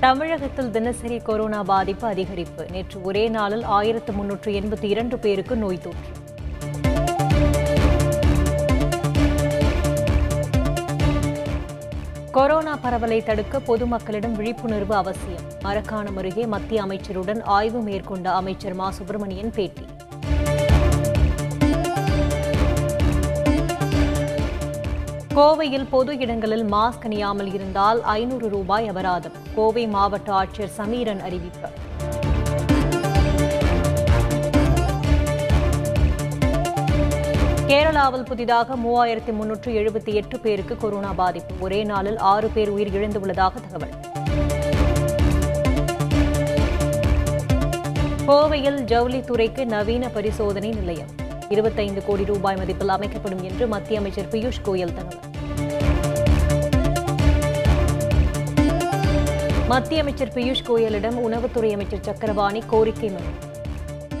தமிழகத்தில் தினசரி கொரோனா பாதிப்பு அதிகரிப்பு. நேற்று ஒரே நாளில் ஆயிரத்து முன்னூற்று எண்பத்தி இரண்டு பேருக்கு நோய் தொற்று. கொரோனா பரவலை தடுக்க பொதுமக்களிடம் விழிப்புணர்வு அவசியம். மரக்காணம் அருகே மத்திய அமைச்சருடன் ஆய்வு மேற்கொண்ட அமைச்சர் மா. சுப்பிரமணியன் பேட்டி. கோவையில் பொது இடங்களில் மாஸ்க் அணியாமல் இருந்தால் ஐநூறு ரூபாய் அபராதம். கோவை மாவட்ட ஆட்சியர் சமீரன் அறிவிப்பு. கேரளாவில் புதிதாக மூவாயிரத்தி முன்னூற்று எழுபத்தி எட்டு பேருக்கு கொரோனா பாதிப்பு. ஒரே நாளில் ஆறு பேர் உயிர் இழந்துள்ளதாக தகவல். கோவையில் ஜவுளித்துறைக்கு நவீன பரிசோதனை நிலையம். இருபத்தைந்து கோடி ரூபாய் மதிப்பில் அமைக்கப்படும் என்று மத்திய அமைச்சர் பியூஷ் கோயல் தகவல். மத்திய அமைச்சர் பியூஷ் கோயலிடம் உணவுத்துறை அமைச்சர் சக்கரபாணி கோரிக்கை மனு.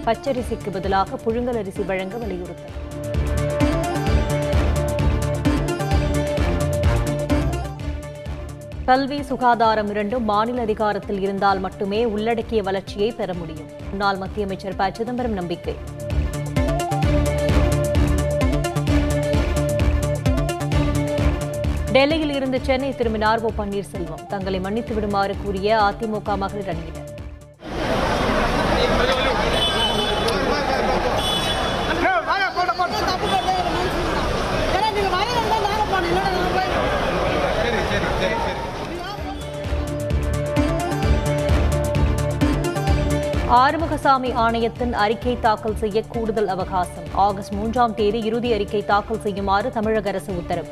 பச்சரிசிக்கு பதிலாக புழுங்கல் அரிசி வழங்க வலியுறுத்தல். கல்வி சுகாதாரம் இரண்டும் மாநில அதிகாரத்தில் இருந்தால் மட்டுமே உள்ளடக்கிய வளர்ச்சியை பெற முடியும். முன்னாள் மத்திய அமைச்சர் ப. சிதம்பரம் நம்பிக்கை. டெல்லியில் இருந்து சென்னை திரும்பினார் ஓ பன்னீர்செல்வம். தங்களை மன்னித்து விடுமாறு கூறிய அதிமுக மகளிர் அணியினர் ஆறுமுகசாமி ஆணையத்தின் அறிக்கை தாக்கல் செய்ய கூடுதல் அவகாசம். ஆகஸ்ட் மூன்றாம் தேதி இறுதி அறிக்கை தாக்கல் செய்யுமாறு தமிழக அரசு உத்தரவு.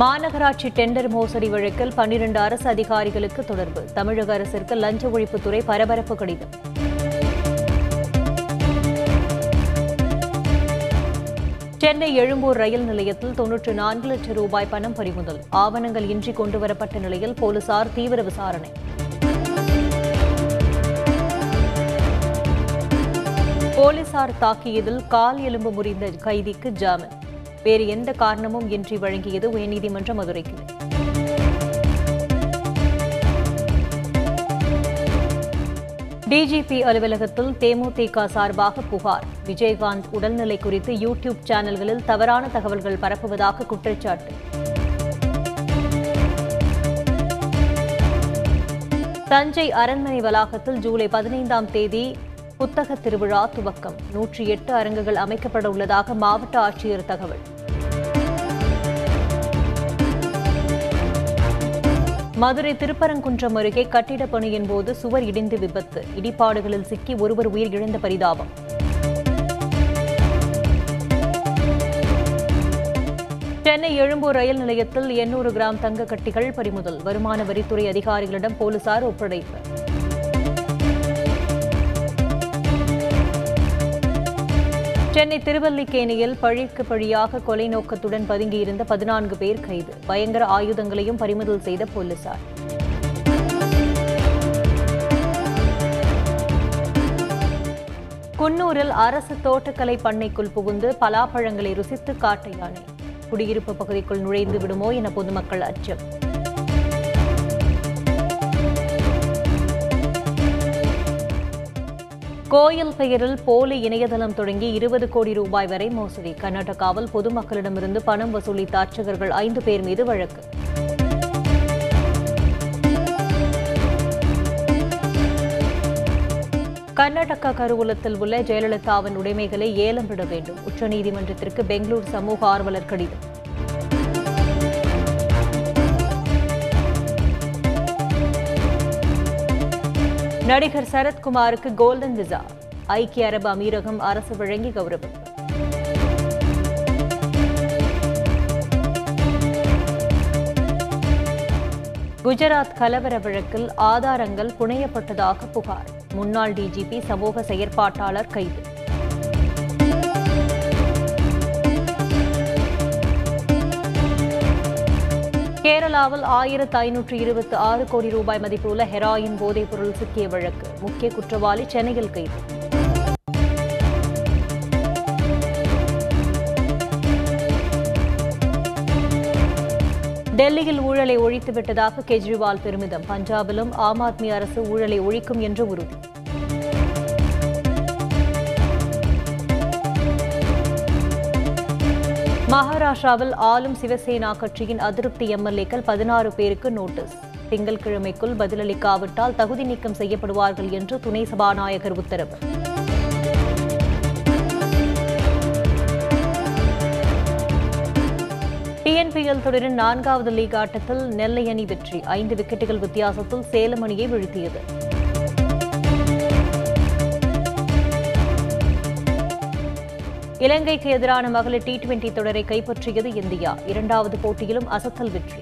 மாநகராட்சி டெண்டர் மோசடி வழக்கில் பன்னிரண்டு அரசு அதிகாரிகளுக்கு தொடர்பு. தமிழக அரசிற்கு லஞ்ச ஒழிப்புத்துறை பரபரப்பு கடிதம். சென்னை எழும்பூர் ரயில் நிலையத்தில் தொன்னூற்று நான்கு லட்சம் ரூபாய் பணம் பறிமுதல். ஆவணங்கள் இன்றி கொண்டுவரப்பட்ட நிலையில் போலீசார் தீவிர விசாரணை. போலீசார் தாக்கியதில் கால் எலும்பு முறிந்த கைதிக்கு ஜாமீன். வேறு எந்த காரணமும் இன்றி வழங்கியது உயர்நீதிமன்ற மதுரை கிளை டிஜிபி அலுவலகத்தில் தேமுதிக சார்பாக புகார். விஜயகாந்த் உடல்நிலை குறித்து யூடியூப் சேனல்களில் தவறான தகவல்கள் பரப்புவதாக குற்றச்சாட்டு. தஞ்சை அரண்மனை வளாகத்தில் ஜூலை பதினைந்தாம் தேதி புத்தக திருவிழா துவக்கம். நூற்றி எட்டு அரங்குகள் அமைக்கப்பட உள்ளதாக மாவட்ட ஆட்சியர் தகவல். மதுரை திருப்பரங்குன்றம் அருகே கட்டிடப் பணியின் போது சுவர் இடிந்து விபத்து. இடிபாடுகளில் சிக்கி ஒருவர் உயிர் இழந்த பரிதாபம். சென்னை எழும்பூர் ரயில் நிலையத்தில் எண்ணூறு கிராம் தங்க கட்டிகள் பறிமுதல். வருமான வரித்துறை அதிகாரிகளிடம் போலீசார் ஒப்படைப்பு. சென்னை திருவல்லிக்கேணியில் பழிக்கு பழியாக கொலை நோக்கத்துடன் பதுங்கியிருந்த பதினான்கு பேர் கைது. பயங்கர ஆயுதங்களையும் பறிமுதல் செய்த போலீசார். குன்னூரில் அரசு தோட்டக்கலை பண்ணைக்குள் புகுந்து பலாப்பழங்களை ருசித்து காட்ட யானை குடியிருப்பு பகுதிக்குள் நுழைந்து விடுமோ என பொதுமக்கள் அச்சம். கோயில் பெயரில் போலி இணையதளம் தொடங்கி இருபது கோடி ரூபாய் வரை மோசடி. கர்நாடகாவில் பொதுமக்களிடமிருந்து பணம் வசூலித்த அர்ச்சகர்கள் ஐந்து பேர் மீது வழக்கு. கர்நாடகா கருவூலத்தில் உள்ள ஜெயலலிதாவின் உடைமைகளை ஏலம் விட வேண்டும். உச்சநீதிமன்றத்திற்கு பெங்களூர் சமூக ஆர்வலர் கடிதம். நடிகர் சரத்குமாருக்கு கோல்டன் விசா. ஐக்கிய அரபு அமீரகம் அரசு வழங்கி கௌரவம். குஜராத் கலவர வழக்கில் ஆதாரங்கள் புனையப்பட்டதாக புகார். முன்னாள் டிஜிபி சமூக செயற்பாட்டாளர் கைது. கேரளாவில் ஆயிரத்து ஐநூற்று இருபத்தி ஆறு கோடி ரூபாய் மதிப்புள்ள ஹெராயின் போதைப் பொருள் சிக்கிய வழக்கு. முக்கிய குற்றவாளி சென்னையில் கைது. டெல்லியில் ஊழலை ஒழித்துவிட்டதாக கெஜ்ரிவால் பெருமிதம். பஞ்சாபிலும் ஆம் ஆத்மி அரசு ஊழலை ஒழிக்கும் என்று உறுதி. மகாராஷ்டிராவில் ஆளும் சிவசேனா கட்சியின் அதிருப்தி எம்எல்ஏக்கள் பதினாறு பேருக்கு நோட்டீஸ். திங்கட்கிழமைக்குள் பதிலளிக்காவிட்டால் தகுதி நீக்கம் செய்யப்படுவார்கள் என்று துணை சபாநாயகர் உத்தரவு. டிஎன்பிஎல் தொடரின் நான்காவது லீக் ஆட்டத்தில் நெல்லை அணி வெற்றி. ஐந்து விக்கெட்டுகள் வித்தியாசத்தில் சேலம் அணியை வீழ்த்தியது. இலங்கைக்கு எதிரான மகளிர் டி டுவெண்டி தொடரை கைப்பற்றியது இந்தியா. இரண்டாவது போட்டியிலும் அசத்தல் வெற்றி.